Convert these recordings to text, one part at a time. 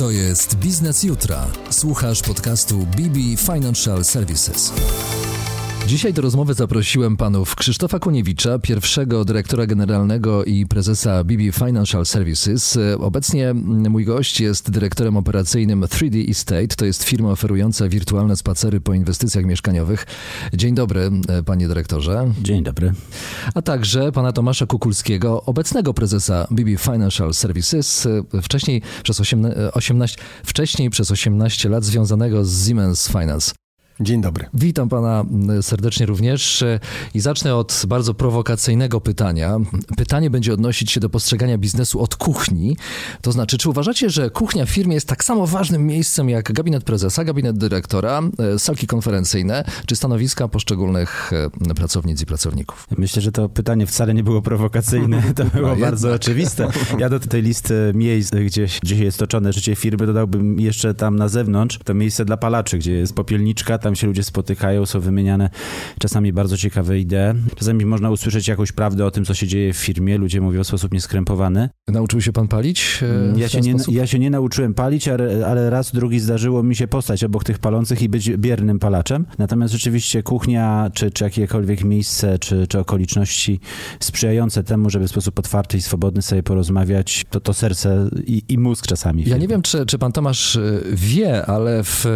To jest Biznes Jutra. Słuchasz podcastu BB Financial Services. Dzisiaj do rozmowy zaprosiłem panów Krzysztofa Kuniewicza, pierwszego dyrektora generalnego i prezesa BB Financial Services. Obecnie mój gość jest dyrektorem operacyjnym 3D Estate. To jest firma oferująca wirtualne spacery po inwestycjach mieszkaniowych. Dzień dobry, panie dyrektorze. Dzień dobry. A także pana Tomasza Kukulskiego, obecnego prezesa BB Financial Services, wcześniej przez 18, wcześniej przez 18 lat związanego z Siemens Finance. Dzień dobry. Witam pana serdecznie również i zacznę od bardzo prowokacyjnego pytania. Pytanie będzie odnosić się do postrzegania biznesu od kuchni. To znaczy, czy uważacie, że kuchnia w firmie jest tak samo ważnym miejscem jak gabinet prezesa, gabinet dyrektora, salki konferencyjne, czy stanowiska poszczególnych e, pracownic i pracowników? Myślę, że to pytanie wcale nie było prowokacyjne, to było no, bardzo oczywiste. Ja do tej listy miejsc, gdzie, gdzie jest toczone życie firmy, dodałbym jeszcze tam na zewnątrz to miejsce dla palaczy, gdzie jest popielniczka, tam tam się ludzie spotykają, są wymieniane czasami bardzo ciekawe idee. Czasami można usłyszeć jakąś prawdę o tym, co się dzieje w firmie. Ludzie mówią w sposób nieskrępowany. Nauczył się pan palić? E, ja się, nie, ja się nie nauczyłem palić, ale, ale raz, drugi zdarzyło mi się postać obok tych palących i być biernym palaczem. Natomiast rzeczywiście kuchnia, czy, czy jakiekolwiek miejsce, czy, czy okoliczności sprzyjające temu, żeby w sposób otwarty i swobodny sobie porozmawiać, to to serce i, i mózg czasami. Ja nie wiem, czy, czy pan Tomasz e, wie, ale w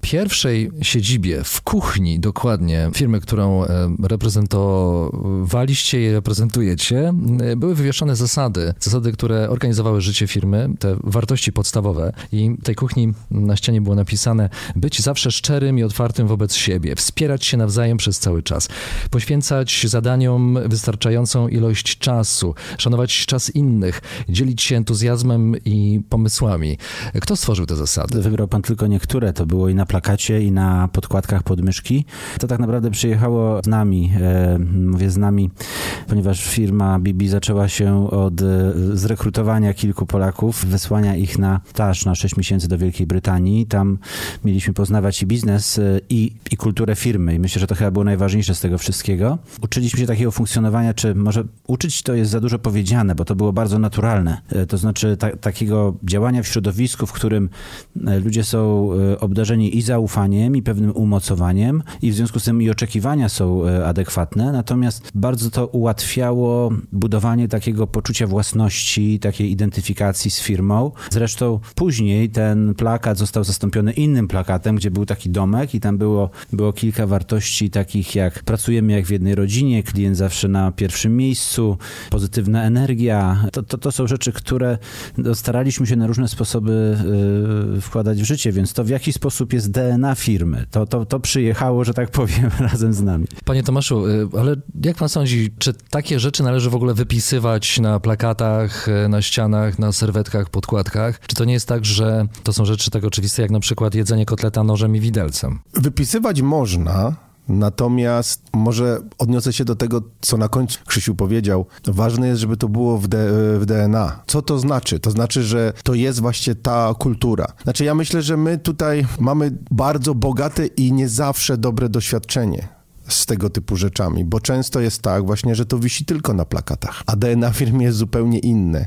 pierwszej siedzibie w kuchni dokładnie firmy, którą e, reprezentowaliście i reprezentujecie, e, były wywieszone zasady. Zasady, które organizowały życie firmy, te wartości podstawowe. I tej kuchni na ścianie było napisane być zawsze szczerym i otwartym wobec siebie, wspierać się nawzajem przez cały czas, poświęcać zadaniom wystarczającą ilość czasu, szanować czas innych, dzielić się entuzjazmem i pomysłami. Kto stworzył te zasady? Wybrał pan tylko niektóre. To było i na plakacie, i na podkładkach podmyszki. To tak naprawdę przyjechało z nami, e, mówię z nami, ponieważ firma BB zaczęła się od e, zrekrutowania kilku Polaków, wysłania ich na staż na 6 miesięcy do Wielkiej Brytanii. Tam mieliśmy poznawać i biznes, e, i, i kulturę firmy i myślę, że to chyba było najważniejsze z tego wszystkiego. Uczyliśmy się takiego funkcjonowania, czy może uczyć to jest za dużo powiedziane, bo to było bardzo naturalne. To znaczy ta, takiego działania w środowisku, w którym ludzie są obdarzeni i zaufaniem, i pewnym pewnym umocowaniem i w związku z tym i oczekiwania są e, adekwatne, natomiast bardzo to ułatwiało budowanie takiego poczucia własności, takiej identyfikacji z firmą. Zresztą później ten plakat został zastąpiony innym plakatem, gdzie był taki domek i tam było, było kilka wartości takich jak pracujemy jak w jednej rodzinie, klient zawsze na pierwszym miejscu, pozytywna energia. To, to, to są rzeczy, które no, staraliśmy się na różne sposoby y, wkładać w życie, więc to w jaki sposób jest DNA firmy to, to, to przyjechało, że tak powiem, razem z nami. Panie Tomaszu, y, ale jak pan sądzi, czy takie rzeczy należy w ogóle wypisywać na plakatach, y, na ścianach, na serwetkach, podkładkach? Czy to nie jest tak, że to są rzeczy tak oczywiste, jak na przykład jedzenie kotleta nożem i widelcem? Wypisywać można, Natomiast może odniosę się do tego, co na końcu Krzysiu powiedział. Ważne jest, żeby to było w, w, DNA. Co to znaczy? To znaczy, że to jest właśnie ta kultura. Znaczy, ja myślę, że my tutaj mamy bardzo bogate i nie zawsze dobre doświadczenie z tego typu rzeczami, bo często jest tak właśnie, że to wisi tylko na plakatach, a DNA firmy jest zupełnie inne.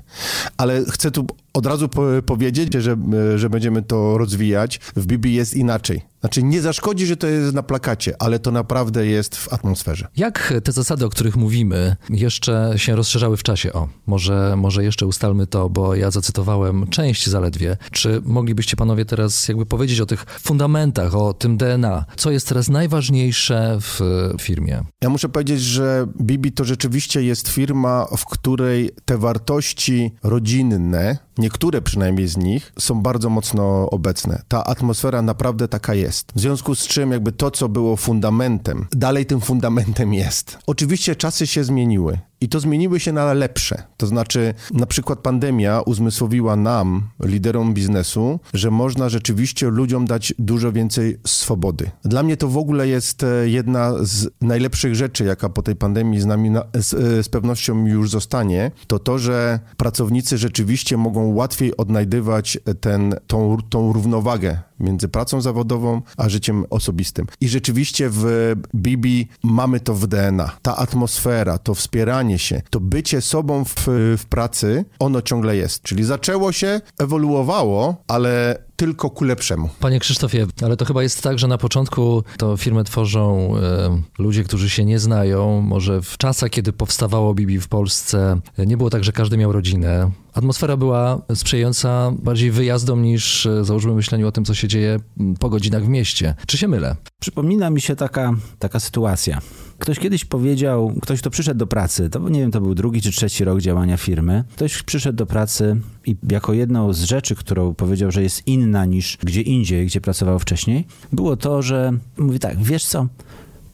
Ale chcę tu od razu po powiedzieć, że, że będziemy to rozwijać. W Bibi jest inaczej. Znaczy nie zaszkodzi, że to jest na plakacie, ale to naprawdę jest w atmosferze. Jak te zasady, o których mówimy, jeszcze się rozszerzały w czasie? O, może, może jeszcze ustalmy to, bo ja zacytowałem część zaledwie. Czy moglibyście panowie teraz jakby powiedzieć o tych fundamentach, o tym DNA? Co jest teraz najważniejsze w firmie? Ja muszę powiedzieć, że Bibi to rzeczywiście jest firma, w której te wartości rodzinne, niektóre przynajmniej z nich, są bardzo mocno obecne. Ta atmosfera naprawdę taka jest. W związku z czym jakby to, co było fundamentem, dalej tym fundamentem jest. Oczywiście czasy się zmieniły. I to zmieniły się na lepsze. To znaczy, na przykład pandemia uzmysłowiła nam, liderom biznesu, że można rzeczywiście ludziom dać dużo więcej swobody. Dla mnie to w ogóle jest e, jedna z najlepszych rzeczy, jaka po tej pandemii z nami na, z, e, z pewnością już zostanie, to to, że pracownicy rzeczywiście mogą łatwiej odnajdywać ten, tą, tą równowagę między pracą zawodową a życiem osobistym. I rzeczywiście w Bibi mamy to w DNA. Ta atmosfera, to wspieranie, wyrażanie się, to bycie sobą w, w pracy, ono ciągle jest. Czyli zaczęło się, ewoluowało, ale tylko ku lepszemu. Panie Krzysztofie, ale to chyba jest tak, że na początku to firmę tworzą e, ludzie, którzy się nie znają. Może w czasach, kiedy powstawało Bibi w Polsce, nie było tak, że każdy miał rodzinę. Atmosfera była sprzyjająca bardziej wyjazdom niż, e, załóżmy, myśleniu o tym, co się dzieje po godzinach w mieście. Czy się mylę? Przypomina mi się taka, taka sytuacja. Ktoś kiedyś powiedział, ktoś, kto przyszedł do pracy, to nie wiem, to był drugi czy trzeci rok działania firmy, ktoś przyszedł do pracy i jako jedną z rzeczy, którą powiedział, że jest inna niż gdzie indziej, gdzie pracował wcześniej, było to, że mówi tak, wiesz co,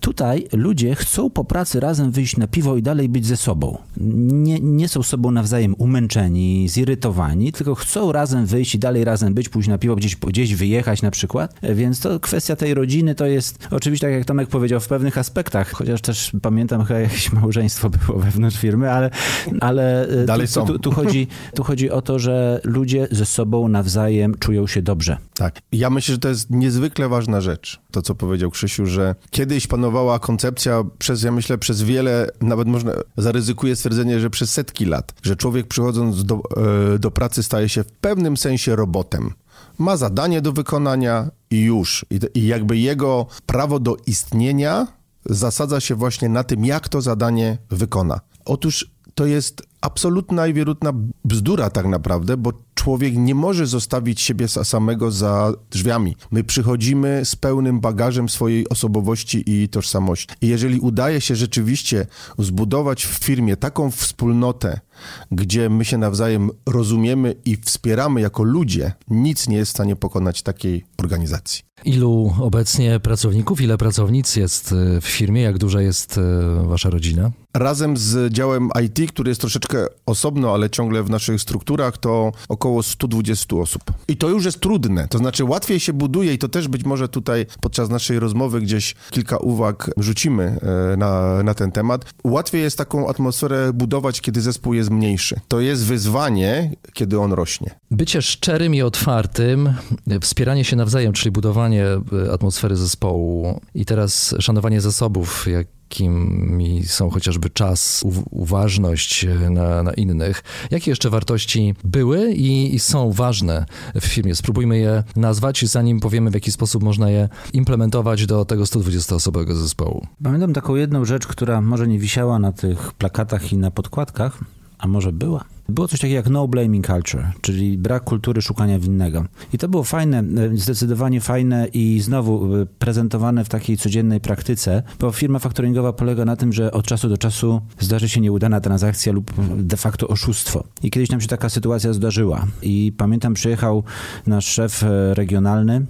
Tutaj ludzie chcą po pracy razem wyjść na piwo i dalej być ze sobą. Nie, nie są sobą nawzajem umęczeni, zirytowani, tylko chcą razem wyjść i dalej razem być, pójść na piwo, gdzieś, gdzieś wyjechać na przykład. Więc to kwestia tej rodziny to jest, oczywiście tak jak Tomek powiedział, w pewnych aspektach, chociaż też pamiętam, chyba jakieś małżeństwo było wewnątrz firmy, ale, ale e, dalej tu, są. Tu, tu, chodzi, tu chodzi o to, że ludzie ze sobą nawzajem czują się dobrze. Tak. Ja myślę, że to jest niezwykle ważna rzecz, to co powiedział Krzysiu, że kiedyś panował ewoluowała koncepcja przez, ja myślę, przez wiele, nawet można, zaryzykuję stwierdzenie, że przez setki lat, że człowiek przychodząc do, e, do pracy staje się w pewnym sensie robotem. Ma zadanie do wykonania i już. I, I jakby jego prawo do istnienia zasadza się właśnie na tym, jak to zadanie wykona. Otóż to jest absolutna i wierutna bzdura tak naprawdę, bo człowiek nie może zostawić siebie samego za drzwiami. My przychodzimy z pełnym bagażem swojej osobowości i tożsamości. I jeżeli udaje się rzeczywiście zbudować w firmie taką wspólnotę, gdzie my się nawzajem rozumiemy i wspieramy jako ludzie, nic nie jest w stanie pokonać takiej organizacji. Ilu obecnie pracowników, ile pracownic jest e, w firmie? Jak duża jest e, wasza rodzina? Razem z działem IT, który jest troszeczkę osobno, ale ciągle w naszych strukturach, to około 120 osób. I to już jest trudne, to znaczy łatwiej się buduje i to też być może tutaj podczas naszej rozmowy gdzieś kilka uwag rzucimy e, na, na ten temat. Łatwiej jest taką atmosferę budować, kiedy zespół jest mniejszy. To jest wyzwanie, kiedy on rośnie. Bycie szczerym i otwartym, wspieranie się nawzajem, czyli budowanie e, atmosfery zespołu i teraz szanowanie zasobów, jak jakimi są chociażby czas, uważność e, na, na innych. Jakie jeszcze wartości były i, i, są ważne w firmie? Spróbujmy je nazwać, zanim powiemy, w jaki sposób można je implementować do tego 120-osobowego zespołu. Pamiętam taką jedną rzecz, która może nie wisiała na tych plakatach i na podkładkach, a może była? Było coś takiego jak no blaming culture, czyli brak kultury szukania winnego. I to było fajne, e, zdecydowanie fajne i znowu e, prezentowane w takiej codziennej praktyce, bo firma faktoringowa polega na tym, że od czasu do czasu zdarzy się nieudana transakcja lub de facto oszustwo. I kiedyś nam się taka sytuacja zdarzyła. I pamiętam, przyjechał nasz szef e, regionalny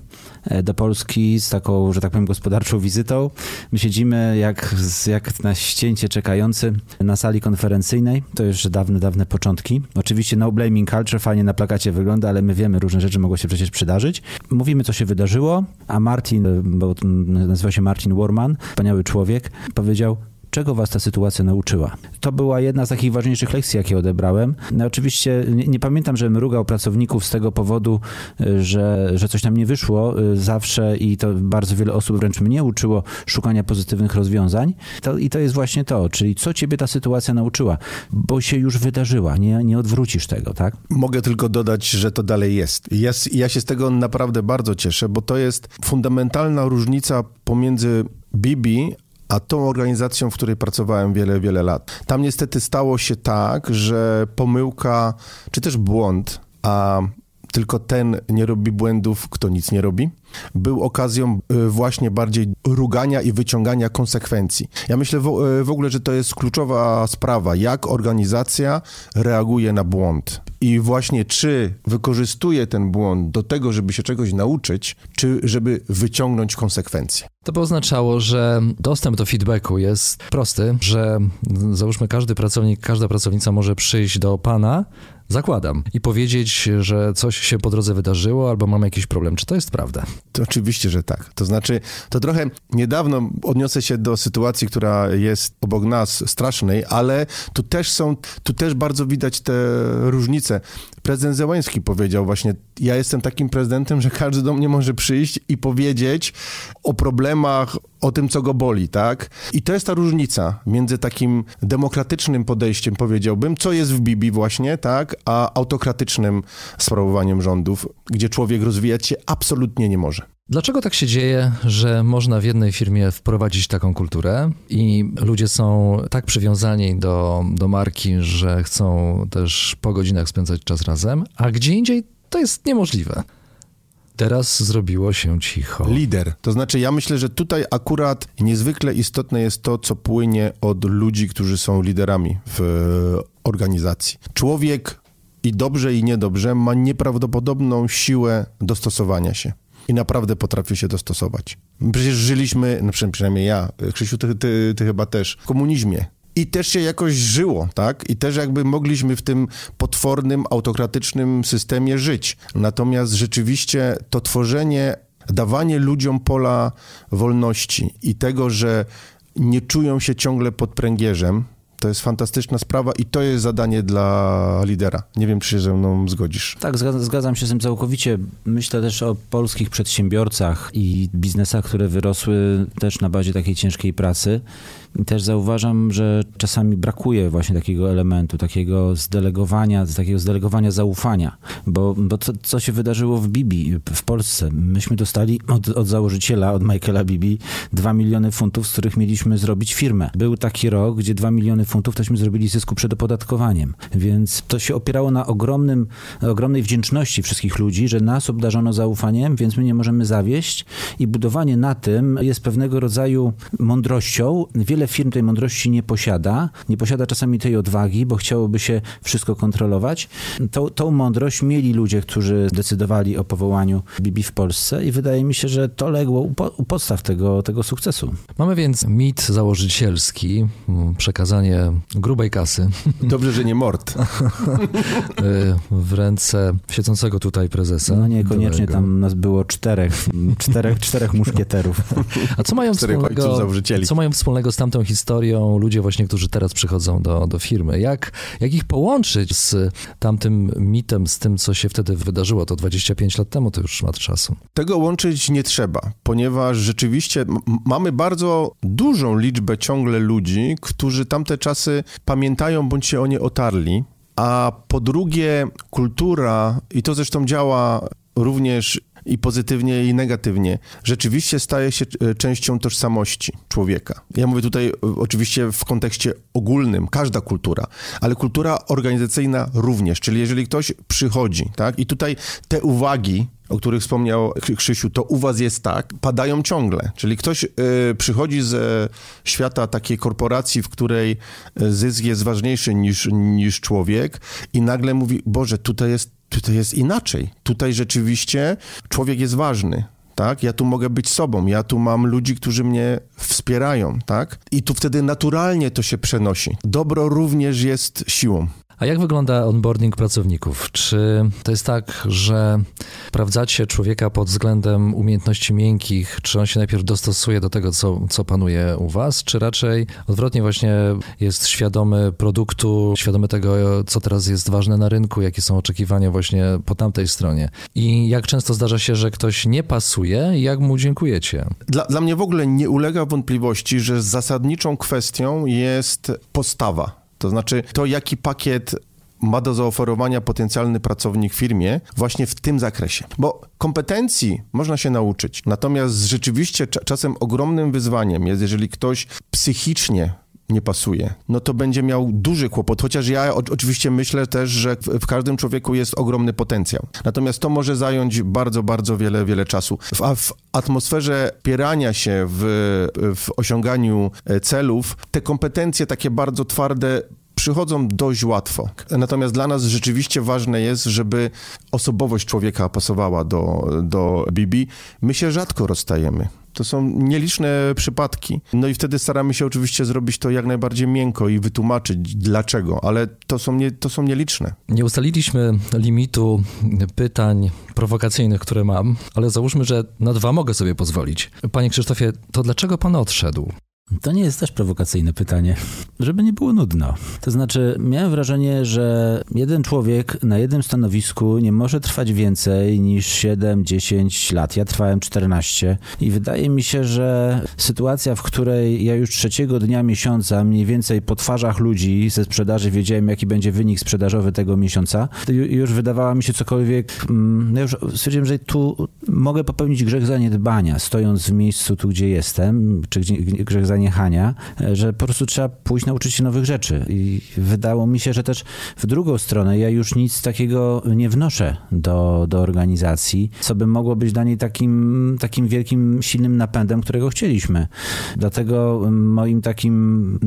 do Polski z taką, że tak powiem, gospodarczą wizytą. My siedzimy jak, jak na ścięcie czekający na sali konferencyjnej. To już dawne, dawne początki Oczywiście no blaming culture fajnie na plakacie wygląda, ale my wiemy, różne rzeczy mogą się przecież przydarzyć. Mówimy, co się wydarzyło, a Martin, bo nazywa się Martin Warman, wspaniały człowiek, powiedział, czego was ta sytuacja nauczyła? To była jedna z takich ważniejszych lekcji, jakie odebrałem. No, oczywiście nie, nie pamiętam, żebym rugał pracowników z tego powodu, y, że, że coś tam nie wyszło y, zawsze i to bardzo wiele osób wręcz mnie uczyło szukania pozytywnych rozwiązań. To, I to jest właśnie to, czyli co ciebie ta sytuacja nauczyła, bo się już wydarzyła, nie, nie odwrócisz tego, tak? Mogę tylko dodać, że to dalej jest. Ja, ja się z tego naprawdę bardzo cieszę, bo to jest fundamentalna różnica pomiędzy Bibi a tą organizacją, w której pracowałem wiele, wiele lat. Tam niestety stało się tak, że pomyłka, czy też błąd, a tylko ten nie robi błędów, kto nic nie robi, był okazją y, właśnie bardziej rugania i wyciągania konsekwencji. Ja myślę y, w ogóle, że to jest kluczowa sprawa, jak organizacja reaguje na błąd. I właśnie czy wykorzystuje ten błąd do tego, żeby się czegoś nauczyć, czy żeby wyciągnąć konsekwencje. To by oznaczało, że dostęp do feedbacku jest prosty, że załóżmy każdy pracownik, każda pracownica może przyjść do pana, zakładam, i powiedzieć, że coś się po drodze wydarzyło albo mamy jakiś problem. Czy to jest prawda? To oczywiście, że tak. To znaczy, to trochę niedawno odniosę się do sytuacji, która jest obok nas strasznej, ale tu też są, tu też bardzo widać te różnice. Prezydent Zełański powiedział właśnie, ja jestem takim prezydentem, że każdy do mnie może przyjść i powiedzieć o problemach, o tym, co go boli, tak? I to jest ta różnica między takim demokratycznym podejściem, powiedziałbym, co jest w Bibi właśnie, tak, a autokratycznym sprawowaniem rządów, gdzie człowiek rozwijać się absolutnie nie może. Dlaczego tak się dzieje, że można w jednej firmie wprowadzić taką kulturę i ludzie są tak przywiązani do, do marki, że chcą też po godzinach spędzać czas razem, a gdzie indziej to jest niemożliwe? Teraz zrobiło się cicho. Lider. To znaczy, ja myślę, że tutaj akurat niezwykle istotne jest to, co płynie od ludzi, którzy są liderami w organizacji. Człowiek i dobrze, i niedobrze ma nieprawdopodobną siłę dostosowania się i naprawdę potrafię się dostosować. Przecież żyliśmy, no przynajmniej ja, Krzysiu, ty, ty, ty chyba też, w komunizmie. I też się jakoś żyło, tak? I też jakby mogliśmy w tym potwornym, autokratycznym systemie żyć. Natomiast rzeczywiście to tworzenie, dawanie ludziom pola wolności i tego, że nie czują się ciągle pod pręgierzem, to jest fantastyczna sprawa i to jest zadanie dla lidera. Nie wiem, czy się ze mną zgodzisz. Tak, zgadzam się z tym całkowicie. Myślę też o polskich przedsiębiorcach i biznesach, które wyrosły też na bazie takiej ciężkiej pracy. I też zauważam, że czasami brakuje właśnie takiego elementu, takiego zdelegowania, takiego zdelegowania zaufania. Bo, bo co, co się wydarzyło w Bibi w Polsce? Myśmy dostali od, od założyciela, od Michaela Bibi, 2 miliony funtów, z których mieliśmy zrobić firmę. Był taki rok, gdzie 2 miliony funtów tośmy zrobili zysku przed opodatkowaniem. Więc to się opierało na ogromnym, ogromnej wdzięczności wszystkich ludzi, że nas obdarzono zaufaniem, więc my nie możemy zawieść i budowanie na tym jest pewnego rodzaju mądrością. Wiele wiele firm tej mądrości nie posiada, nie posiada czasami tej odwagi, bo chciałoby się wszystko kontrolować. Tą, tą mądrość mieli ludzie, którzy decydowali o powołaniu Bibi w Polsce i wydaje mi się, że to legło u, po, u podstaw tego, tego sukcesu. Mamy więc mit założycielski, przekazanie grubej kasy. Dobrze, że nie mord. w ręce siedzącego tutaj prezesa. No niekoniecznie, tam nas było czterech, czterech, czterech muszkieterów. A co mają wspólnego, co mają wspólnego z tamtym historią ludzie właśnie, którzy teraz przychodzą do, do firmy. Jak, jak ich połączyć z tamtym mitem, z tym, co się wtedy wydarzyło? To 25 lat temu, to już szmat czasu. Tego łączyć nie trzeba, ponieważ rzeczywiście mamy bardzo dużą liczbę ciągle ludzi, którzy tamte czasy pamiętają bądź się o nie otarli. A po drugie, kultura, i to zresztą działa również i pozytywnie, i negatywnie, rzeczywiście staje się e, częścią tożsamości człowieka. Ja mówię tutaj e, oczywiście w kontekście ogólnym, każda kultura, ale kultura organizacyjna również, czyli jeżeli ktoś przychodzi, tak, i tutaj te uwagi, o których wspomniał Krzysiu, to u was jest tak, padają ciągle. Czyli ktoś y, przychodzi ze świata takiej korporacji, w której zysk jest ważniejszy niż, niż człowiek i nagle mówi, Boże, tutaj jest tutaj jest inaczej. Tutaj rzeczywiście człowiek jest ważny. Tak? Ja tu mogę być sobą, ja tu mam ludzi, którzy mnie wspierają, tak? I tu wtedy naturalnie to się przenosi. Dobro również jest siłą. A jak wygląda onboarding pracowników? Czy to jest tak, że sprawdzacie człowieka pod względem umiejętności miękkich, czy on się najpierw dostosuje do tego, co, co panuje u was, czy raczej odwrotnie właśnie jest świadomy produktu, świadomy tego, co teraz jest ważne na rynku, jakie są oczekiwania właśnie po tamtej stronie? I jak często zdarza się, że ktoś nie pasuje jak mu dziękujecie? Dla, dla mnie w ogóle nie ulega wątpliwości, że zasadniczą kwestią jest postawa to znaczy to, jaki pakiet ma do zaoferowania potencjalny pracownik firmie właśnie w tym zakresie. Bo kompetencji można się nauczyć, natomiast rzeczywiście czasem ogromnym wyzwaniem jest, jeżeli ktoś psychicznie nie pasuje, no to będzie miał duży kłopot, chociaż ja oczywiście myślę też, że w każdym człowieku jest ogromny potencjał. Natomiast to może zająć bardzo, bardzo wiele, wiele czasu. W, w atmosferze pierania się w, w osiąganiu e, celów, te kompetencje takie bardzo twarde przychodzą dość łatwo. Natomiast dla nas rzeczywiście ważne jest, żeby osobowość człowieka pasowała do, do Bibi. My się rzadko rozstajemy. To są nieliczne przypadki. No i wtedy staramy się oczywiście zrobić to jak najbardziej miękko i wytłumaczyć dlaczego, ale to są, nie, to są nieliczne. Nie ustaliliśmy limitu pytań prowokacyjnych, które mam, ale załóżmy, że na dwa mogę sobie pozwolić. Panie Krzysztofie, to dlaczego pan odszedł? To nie jest też prowokacyjne pytanie, żeby nie było nudno. To znaczy, miałem wrażenie, że jeden człowiek na jednym stanowisku nie może trwać więcej niż 7-10 lat. Ja trwałem 14 i wydaje mi się, że sytuacja, w której ja już trzeciego dnia miesiąca mniej więcej po twarzach ludzi ze sprzedaży wiedziałem, jaki będzie wynik sprzedażowy tego miesiąca, już wydawała mi się cokolwiek. Mm, ja już stwierdziłem, że tu mogę popełnić grzech zaniedbania, stojąc w miejscu tu, gdzie jestem, czy grzech zaniedbania zaniechania, e, że po prostu trzeba pójść nauczyć się nowych rzeczy. I wydało mi się, że też w drugą stronę ja już nic takiego nie wnoszę do, do organizacji, co by mogło być dla niej takim, takim wielkim, silnym napędem, którego chcieliśmy. Dlatego moim takim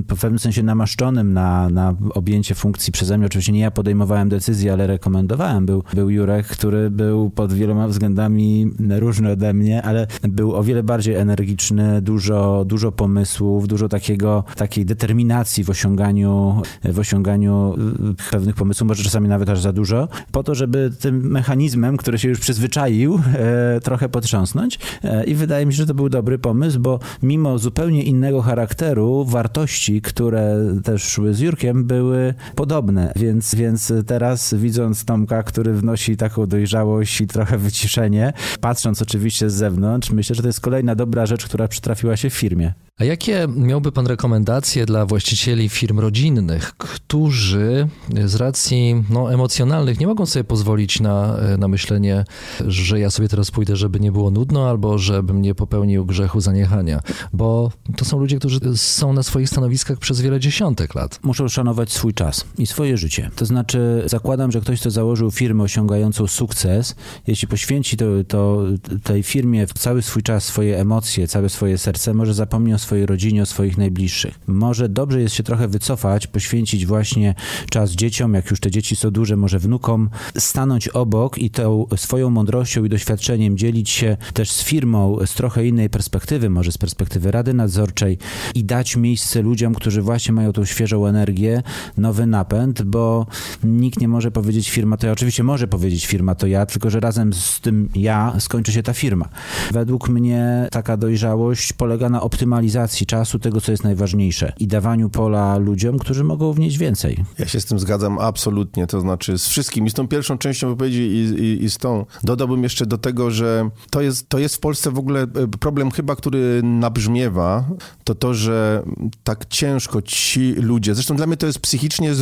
w pewnym sensie namaszczonym na, na objęcie funkcji przeze mnie, oczywiście nie ja podejmowałem decyzji, ale rekomendowałem, był, był Jurek, który był pod wieloma względami różny ode mnie, ale był o wiele bardziej energiczny, dużo, dużo pomysłów, pomysłów, dużo takiego, takiej determinacji w osiąganiu, w osiąganiu y, pewnych pomysłów, może czasami nawet aż za dużo, po to, żeby tym mechanizmem, który się już przyzwyczaił, e, trochę potrząsnąć. E, I wydaje mi się, że to był dobry pomysł, bo mimo zupełnie innego charakteru, wartości, które też szły z Jurkiem, były podobne. Więc, więc teraz widząc Tomka, który wnosi taką dojrzałość i trochę wyciszenie, patrząc oczywiście z zewnątrz, myślę, że to jest kolejna dobra rzecz, która przytrafiła się w firmie. A jakie miałby Pan rekomendacje dla właścicieli firm rodzinnych, którzy z racji no, emocjonalnych nie mogą sobie pozwolić na, na myślenie, że ja sobie teraz pójdę, żeby nie było nudno, albo żebym nie popełnił grzechu zaniechania? Bo to są ludzie, którzy są na swoich stanowiskach przez wiele dziesiątek lat. Muszą szanować swój czas i swoje życie. To znaczy, zakładam, że ktoś, kto założył firmę osiągającą sukces, jeśli poświęci to, to tej firmie cały swój czas, swoje emocje, całe swoje serce, może zapomni o swojej rodzinie, o swoich najbliższych. Może dobrze jest się trochę wycofać, poświęcić właśnie czas dzieciom, jak już te dzieci są duże, może wnukom, stanąć obok i tą swoją mądrością i doświadczeniem dzielić się też z firmą z trochę innej perspektywy, może z perspektywy Rady Nadzorczej i dać miejsce ludziom, którzy właśnie mają tą świeżą energię, nowy napęd, bo nikt nie może powiedzieć firma to ja. Oczywiście może powiedzieć firma to ja, tylko że razem z tym ja skończy się ta firma. Według mnie taka dojrzałość polega na optymalizacji czasu, tego co jest najważniejsze i dawaniu pola ludziom, którzy mogą wnieść więcej. Ja się z tym zgadzam absolutnie, to znaczy z wszystkim, i z tą pierwszą częścią wypowiedzi i, i, i z tą. Dodałbym jeszcze do tego, że to jest, to jest w Polsce w ogóle e, problem chyba, który nabrzmiewa, to to, że tak ciężko ci ludzie, zresztą dla mnie to jest psychicznie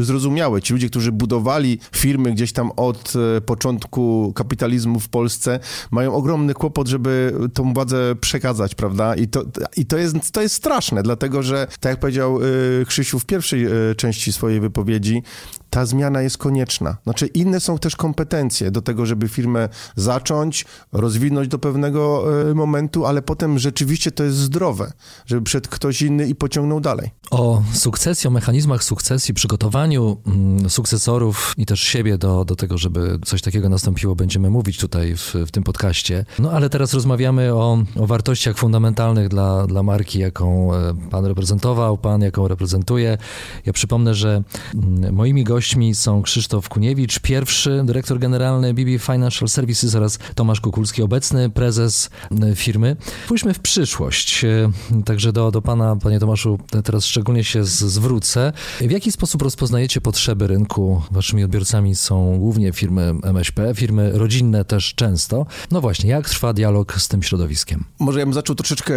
zrozumiałe, ci ludzie, którzy budowali firmy gdzieś tam od e, początku kapitalizmu w Polsce, mają ogromny kłopot, żeby tą władzę przekazać, prawda? I to, i to jest, to jest straszne, dlatego że, tak jak powiedział y, Krzysiu w pierwszej y, części swojej wypowiedzi, ta zmiana jest konieczna. Znaczy, inne są też kompetencje do tego, żeby firmę zacząć, rozwinąć do pewnego y, momentu, ale potem rzeczywiście to jest zdrowe, żeby przed ktoś inny i pociągnął dalej. O sukcesji, o mechanizmach sukcesji, przygotowaniu mm, sukcesorów i też siebie do, do tego, żeby coś takiego nastąpiło, będziemy mówić tutaj w, w tym podcaście. No ale teraz rozmawiamy o, o wartościach fundamentalnych dla, dla marki, jaką e, pan reprezentował, pan jaką reprezentuje. Ja przypomnę, że mm, moimi gośćmi są Krzysztof Kuniewicz, pierwszy dyrektor generalny BB Financial Services oraz Tomasz Kukulski, obecny prezes e, firmy. Pójdźmy w przyszłość. E, także do, do pana, panie Tomaszu, teraz szczególnie się zwrócę. W jaki sposób rozpoznajecie potrzeby rynku? Waszymi odbiorcami są głównie firmy MŚP, firmy rodzinne też często. No właśnie, jak trwa dialog z tym środowiskiem? Może ja bym zaczął troszeczkę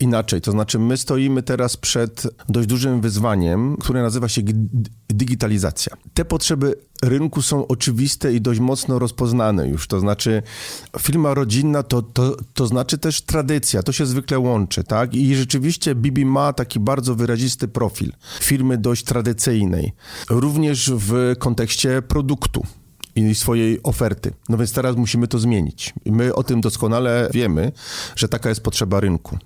inaczej. To znaczy, my stoimy teraz przed dość dużym wyzwaniem, które nazywa się digitalizacja. Te potrzeby rynku są oczywiste i dość mocno rozpoznane już. To znaczy, firma rodzinna to, to, to znaczy też tradycja, to się zwykle łączy, tak? I rzeczywiście Bibi ma taki bardzo wyrazisty profil firmy dość tradycyjnej, również w kontekście produktu i swojej oferty. No więc teraz musimy to zmienić. My o tym doskonale wiemy, że taka jest potrzeba rynku.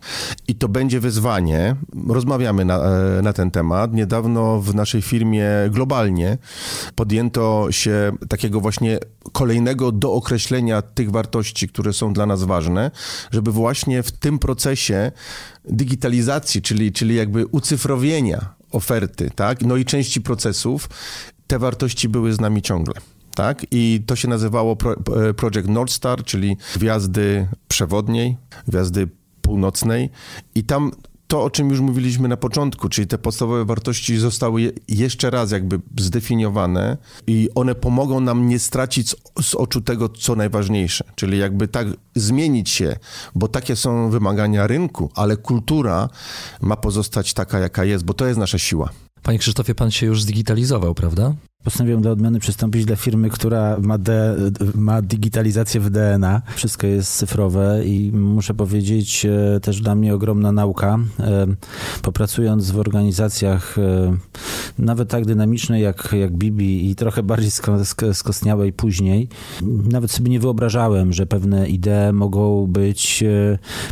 I to będzie wyzwanie. Rozmawiamy na, e, na ten temat. Niedawno w naszej firmie globalnie podjęto się takiego właśnie kolejnego dookreślenia tych wartości, które są dla nas ważne, żeby właśnie w tym procesie digitalizacji, czyli, czyli jakby ucyfrowienia oferty, tak, no i części procesów, te wartości były z nami ciągle tak? I to się nazywało e, Project North Star, czyli gwiazdy przewodniej, gwiazdy północnej i tam to, o czym już mówiliśmy na początku, czyli te podstawowe wartości zostały jeszcze raz jakby zdefiniowane i one pomogą nam nie stracić z, oczu tego, co najważniejsze, czyli jakby tak zmienić się, bo takie są wymagania rynku, ale kultura ma pozostać taka, jaka jest, bo to jest nasza siła. Panie Krzysztofie, pan się już zdigitalizował, prawda? Postanowiłem dla odmiany przystąpić dla firmy, która ma, de, ma digitalizację w DNA. Wszystko jest cyfrowe i muszę powiedzieć, e, też dla mnie ogromna nauka. E, popracując w organizacjach e, nawet tak dynamicznej jak, jak Bibi i trochę bardziej skostniałej później, nawet sobie nie wyobrażałem, że pewne idee mogą być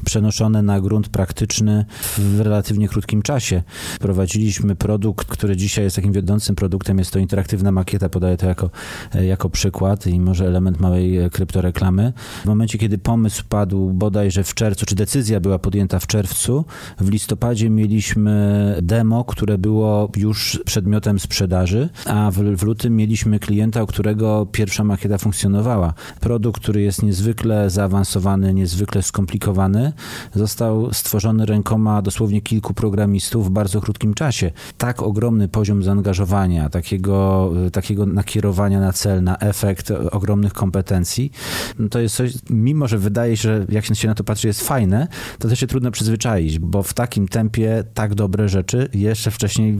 przenoszone na grunt praktyczny w relatywnie krótkim czasie. Prowadziliśmy produkt, który dzisiaj jest takim wiodącym produktem, jest to interaktywny interaktywna makieta, podaję to jako, e, jako przykład i może element małej e, kryptoreklamy. W momencie, kiedy pomysł padł bodajże w czerwcu, czy decyzja była podjęta w czerwcu, w listopadzie mieliśmy demo, które było już przedmiotem sprzedaży, a w, w lutym mieliśmy klienta, u którego pierwsza makieta funkcjonowała. Produkt, który jest niezwykle zaawansowany, niezwykle skomplikowany, został stworzony rękoma dosłownie kilku programistów w bardzo krótkim czasie. Tak ogromny poziom zaangażowania, takiego Y, takiego nakierowania na cel, na efekt ogromnych kompetencji, no to jest coś, mimo że wydaje się, że jak się na to patrzy jest fajne, to też się trudno przyzwyczaić, bo w takim tempie tak dobre rzeczy jeszcze wcześniej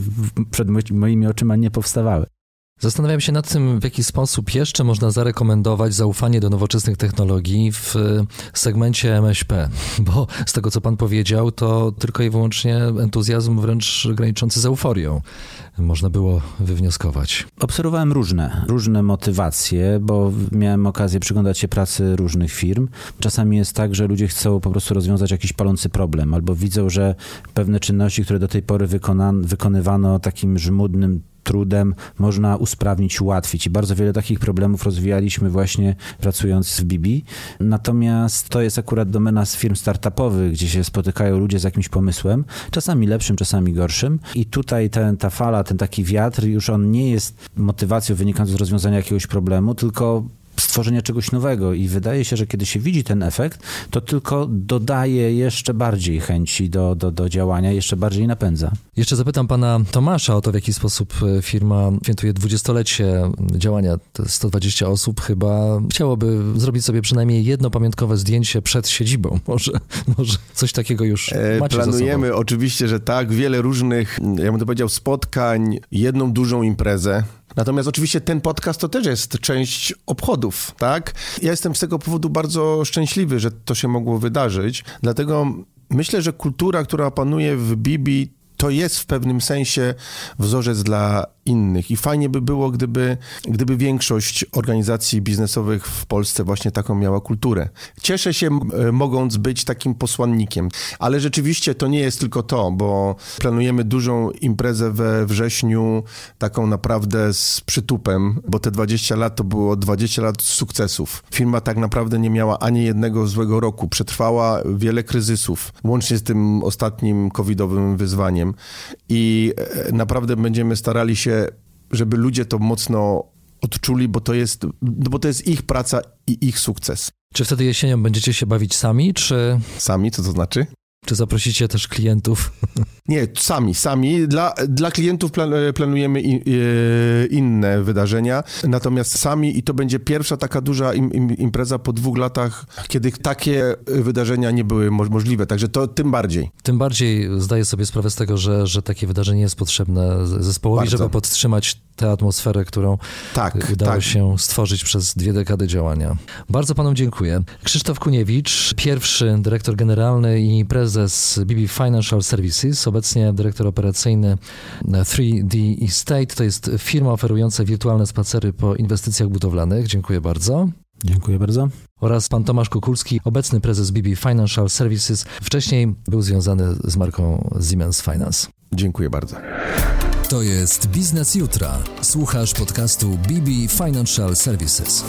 przed moimi oczyma nie powstawały. Zastanawiam się nad tym, w jaki sposób jeszcze można zarekomendować zaufanie do nowoczesnych technologii w segmencie MŚP, bo z tego, co pan powiedział, to tylko i wyłącznie entuzjazm wręcz graniczący z euforią można było wywnioskować. Obserwowałem różne, różne motywacje, bo miałem okazję przyglądać się pracy różnych firm. Czasami jest tak, że ludzie chcą po prostu rozwiązać jakiś palący problem, albo widzą, że pewne czynności, które do tej pory wykonywano takim żmudnym trudem można usprawnić, ułatwić. I bardzo wiele takich problemów rozwijaliśmy właśnie pracując w Bibi. Natomiast to jest akurat domena z firm startupowych, gdzie się spotykają ludzie z jakimś pomysłem, czasami lepszym, czasami gorszym. I tutaj ten, ta fala, ten taki wiatr, już on nie jest motywacją wynikającą z rozwiązania jakiegoś problemu, tylko stworzenia czegoś nowego i wydaje się, że kiedy się widzi ten efekt, to tylko dodaje jeszcze bardziej chęci do, do, do działania, jeszcze bardziej napędza. Jeszcze zapytam pana Tomasza o to, w jaki sposób e, firma świętuje dwudziestolecie działania. Te 120 osób chyba chciałoby zrobić sobie przynajmniej jedno pamiątkowe zdjęcie przed siedzibą. Może, może coś takiego już e, macie Planujemy, oczywiście, że tak. Wiele różnych, ja bym to powiedział, spotkań, jedną dużą imprezę Natomiast oczywiście ten podcast to też jest część obchodów, tak? Ja jestem z tego powodu bardzo szczęśliwy, że to się mogło wydarzyć, dlatego myślę, że kultura, która panuje w Bibi, to jest w pewnym sensie wzorzec dla innych. I fajnie by było, gdyby, gdyby większość organizacji biznesowych w Polsce właśnie taką miała kulturę. Cieszę się, mogąc być takim posłannikiem, ale rzeczywiście to nie jest tylko to, bo planujemy dużą imprezę we wrześniu, taką naprawdę z przytupem, bo te 20 lat to było 20 lat sukcesów. Firma tak naprawdę nie miała ani jednego złego roku, przetrwała wiele kryzysów, łącznie z tym ostatnim covidowym wyzwaniem i e, naprawdę będziemy starali się żeby ludzie to mocno odczuli, bo to jest, bo to jest ich praca i ich sukces. Czy wtedy jesienią będziecie się bawić sami, czy... Sami, co to znaczy? Czy zaprosicie też klientów? Nie, sami, sami. Dla, dla klientów planujemy e, inne wydarzenia, natomiast sami i to będzie pierwsza taka duża im, im, impreza po dwóch latach, kiedy takie wydarzenia nie były możliwe, także to tym bardziej. Tym bardziej zdaję sobie sprawę z tego, że, że takie wydarzenie jest potrzebne zespołowi, Bardzo. żeby podtrzymać tę atmosferę, którą tak, udało tak. się stworzyć przez dwie dekady działania. Bardzo panom dziękuję. Krzysztof Kuniewicz, pierwszy dyrektor generalny i prezes BB Financial Services, obecnie dyrektor operacyjny 3D Estate. To jest firma oferująca wirtualne spacery po inwestycjach budowlanych. Dziękuję bardzo. Dziękuję bardzo. Oraz pan Tomasz Kukulski, obecny prezes BB Financial Services. Wcześniej był związany z marką Siemens Finance. Dziękuję bardzo. To jest Biznes Jutra. Słuchasz podcastu BB Financial Services.